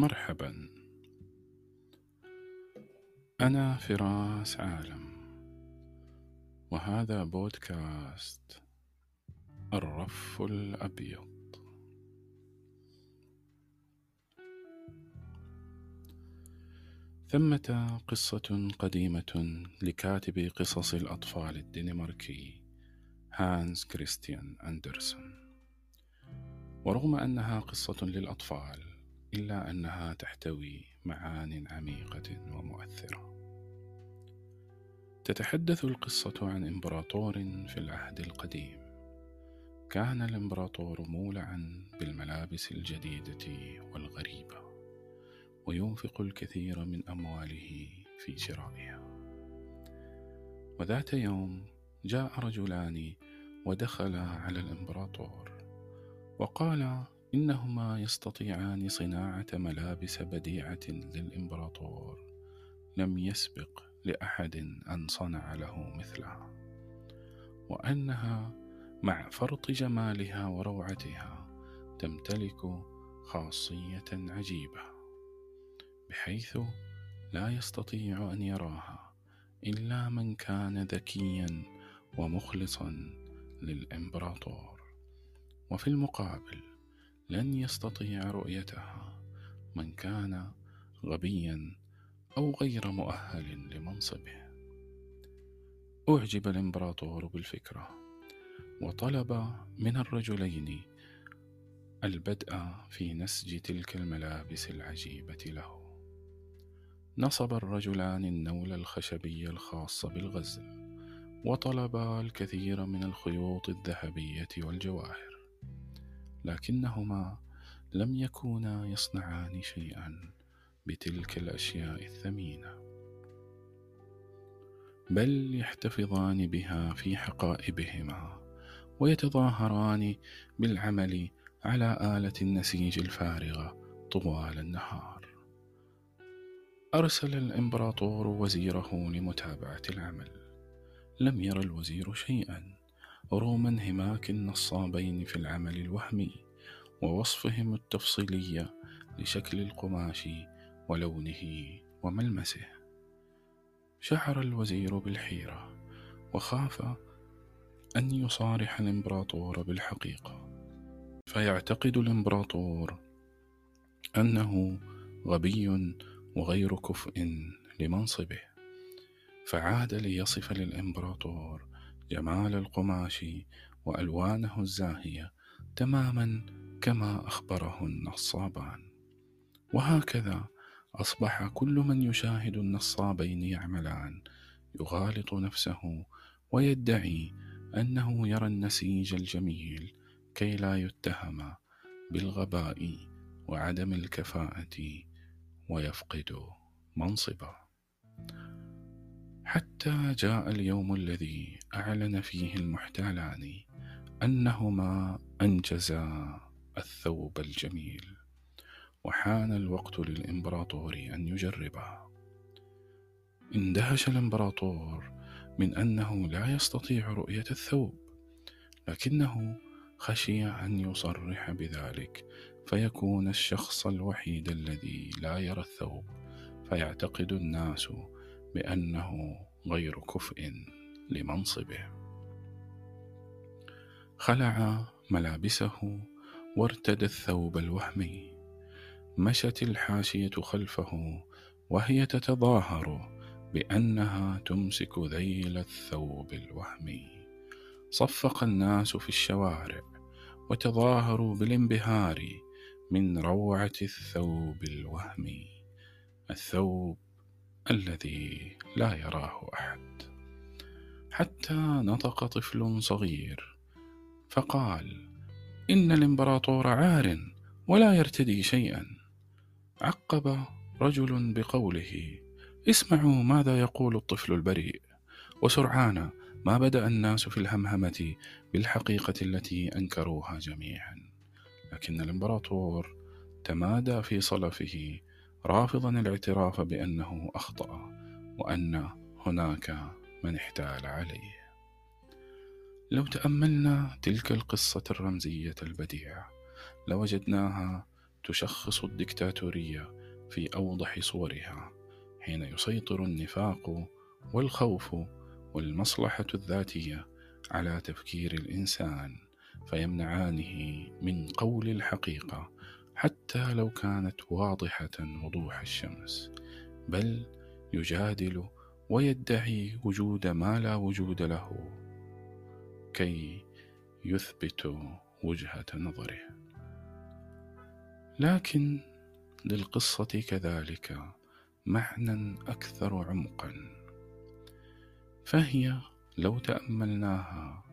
مرحبا. أنا فراس عالم وهذا بودكاست الرف الأبيض. ثمة قصة قديمة لكاتب قصص الأطفال الدنماركي هانس كريستيان أندرسون. ورغم أنها قصة للأطفال إلا أنها تحتوي معان عميقة ومؤثرة. تتحدث القصة عن إمبراطور في العهد القديم. كان الإمبراطور مولعا بالملابس الجديدة والغريبة وينفق الكثير من أمواله في شرائها. وذات يوم جاء رجلان ودخلا على الإمبراطور وقالا إنهما يستطيعان صناعة ملابس بديعة للإمبراطور. لم يسبق لأحد أن صنع له مثلها. وأنها مع فرط جمالها وروعتها تمتلك خاصية عجيبة بحيث لا يستطيع أن يراها إلا من كان ذكيا ومخلصا للإمبراطور. وفي المقابل لن يستطيع رؤيتها من كان غبيا أو غير مؤهل لمنصبه. أعجب الإمبراطور بالفكرة وطلب من الرجلين البدء في نسج تلك الملابس العجيبة له. نصب الرجلان النول الخشبي الخاص بالغزل وطلبا الكثير من الخيوط الذهبية والجواهر. لكنهما لم يكونا يصنعان شيئا بتلك الأشياء الثمينة. بل يحتفظان بها في حقائبهما ويتظاهران بالعمل على آلة النسيج الفارغة طوال النهار. أرسل الإمبراطور وزيره لمتابعة العمل. لم ير الوزير شيئا. رغم انهماك النصابين في العمل الوهمي ووصفهم التفصيلي لشكل القماش ولونه وملمسه. شعر الوزير بالحيرة وخاف أن يصارح الإمبراطور بالحقيقة فيعتقد الإمبراطور أنه غبي وغير كفء لمنصبه فعاد ليصف للإمبراطور جمال القماش وألوانه الزاهية تماما كما أخبره النصابان. وهكذا أصبح كل من يشاهد النصابين يعملان يغالط نفسه ويدعي أنه يرى النسيج الجميل كي لا يتهم بالغباء وعدم الكفاءة ويفقد منصبه. حتى جاء اليوم الذي أعلن فيه المحتالان أنهما أنجزا الثوب الجميل. وحان الوقت للإمبراطور أن يجربه اندهش الإمبراطور من أنه لا يستطيع رؤية الثوب لكنه خشي أن يصرح بذلك فيكون الشخص الوحيد الذي لا يرى الثوب فيعتقد الناس بأنه غير كفء لمنصبه. خلع ملابسه وارتدى الثوب الوهمي. مشت الحاشية خلفه وهي تتظاهر بأنها تمسك ذيل الثوب الوهمي. صفق الناس في الشوارع وتظاهروا بالانبهار من روعة الثوب الوهمي. الثوب الذي لا يراه أحد. حتى نطق طفل صغير فقال إن الإمبراطور عار ولا يرتدي شيئا. عقب رجل بقوله اسمعوا ماذا يقول الطفل البريء وسرعان ما بدأ الناس في الهمهمة بالحقيقة التي أنكروها جميعا. لكن الإمبراطور تمادى في صلفه رافضا الاعتراف بأنه أخطأ وأن هناك من احتال عليه. لو تأملنا تلك القصة الرمزية البديعة لوجدناها تشخص الدكتاتورية في أوضح صورها حين يسيطر النفاق والخوف والمصلحة الذاتية على تفكير الإنسان فيمنعانه من قول الحقيقة حتى لو كانت واضحة وضوح الشمس بل يجادل ويدعي وجود ما لا وجود له كي يثبت وجهة نظره. لكن للقصة كذلك معنى أكثر عمقا فهي لو تأملناها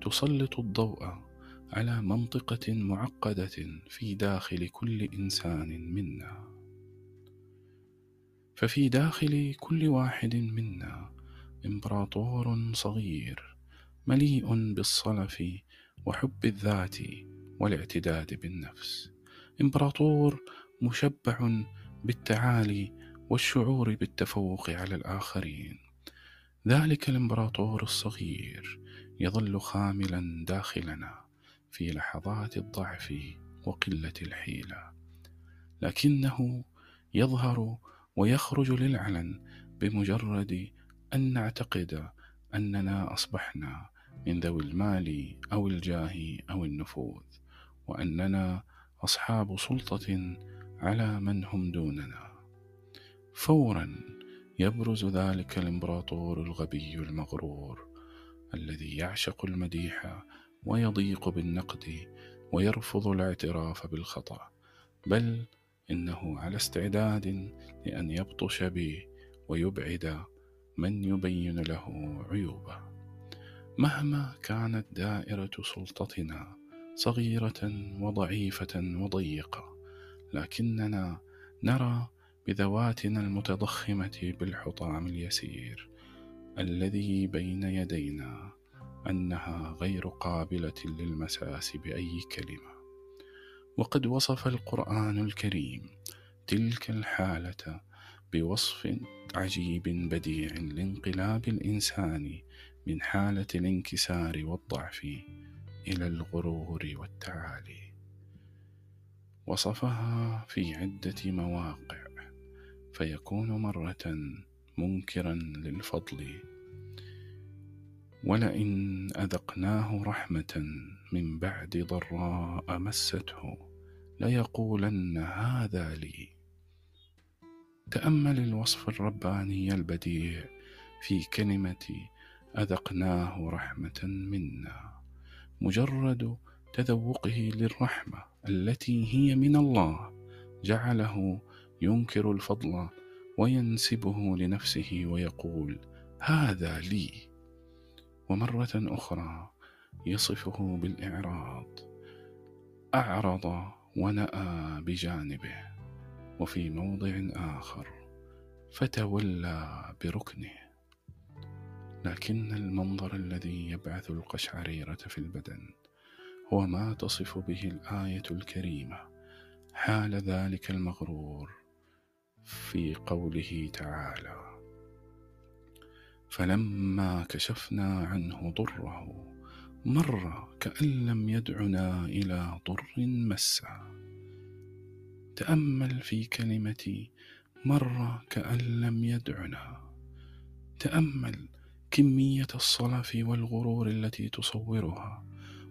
تسلط الضوء على منطقة معقدة في داخل كل إنسان منا. ففي داخل كل واحد منا إمبراطور صغير مليء بالصلف وحب الذات والاعتداد بالنفس. إمبراطور مشبع بالتعالي والشعور بالتفوق على الآخرين. ذلك الإمبراطور الصغير يظل خاملا داخلنا. في لحظات الضعف وقلة الحيلة لكنه يظهر ويخرج للعلن بمجرد أن نعتقد أننا أصبحنا من ذوي المال أو الجاه أو النفوذ وأننا أصحاب سلطة على من هم دوننا. فورا يبرز ذلك الإمبراطور الغبي المغرور الذي يعشق المديح ويضيق بالنقد ويرفض الاعتراف بالخطأ بل إنه على استعداد لأن يبطش بي ويبعد من يبين له عيوبه. مهما كانت دائرة سلطتنا صغيرة وضعيفة وضيقة لكننا نرى بذواتنا المتضخمة بالحطام اليسير الذي بين يدينا أنها غير قابلة للمساس بأي كلمة. وقد وصف القرآن الكريم تلك الحالة بوصف عجيب بديع لانقلاب الإنسان من حالة الانكسار والضعف إلى الغرور والتعالي. وصفها في عدة مواقع فيكون مرة منكرا للفضل ولئن أذقناه رحمة من بعد ضراء مسته ليقولن هذا لي. تأمل الوصف الرباني البديع في كلمة أذقناه رحمة منا مجرد تذوقه للرحمة التي هي من الله جعله ينكر الفضل وينسبه لنفسه ويقول هذا لي. ومرة أخرى يصفه بالإعراض. أعرض ونأى بجانبه وفي موضع آخر فتولى بركنه. لكن المنظر الذي يبعث القشعريرة في البدن هو ما تصف به الآية الكريمة. حال ذلك المغرور في قوله تعالى. فلما كشفنا عنه ضره مر كأن لم يدعنا إلى ضر مسه. تأمل في كلمة مر كأن لم يدعنا. تأمل كمية الصلف والغرور التي تصورها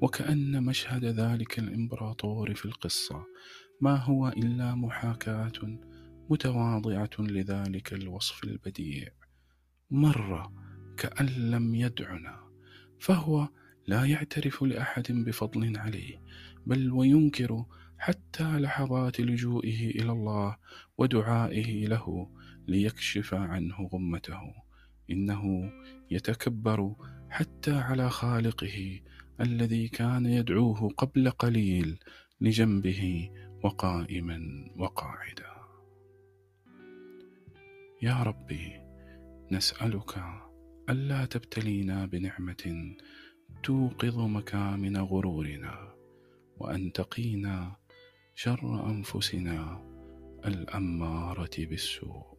وكأن مشهد ذلك الإمبراطور في القصة. ما هو إلا محاكاة متواضعة لذلك الوصف البديع. مر كأن لم يدعنا فهو لا يعترف لأحد بفضل عليه بل وينكر حتى لحظات لجوئه إلى الله ودعائه له ليكشف عنه غمته. إنه يتكبر حتى على خالقه الذي كان يدعوه قبل قليل لجنبه وقائما وقاعدا. يا ربي نسألك ألا تبتلينا بنعمة توقظ مكامن غرورنا وأن تقينا شر أنفسنا الأمارة بالسوء.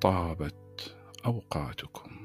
طابت أوقاتكم.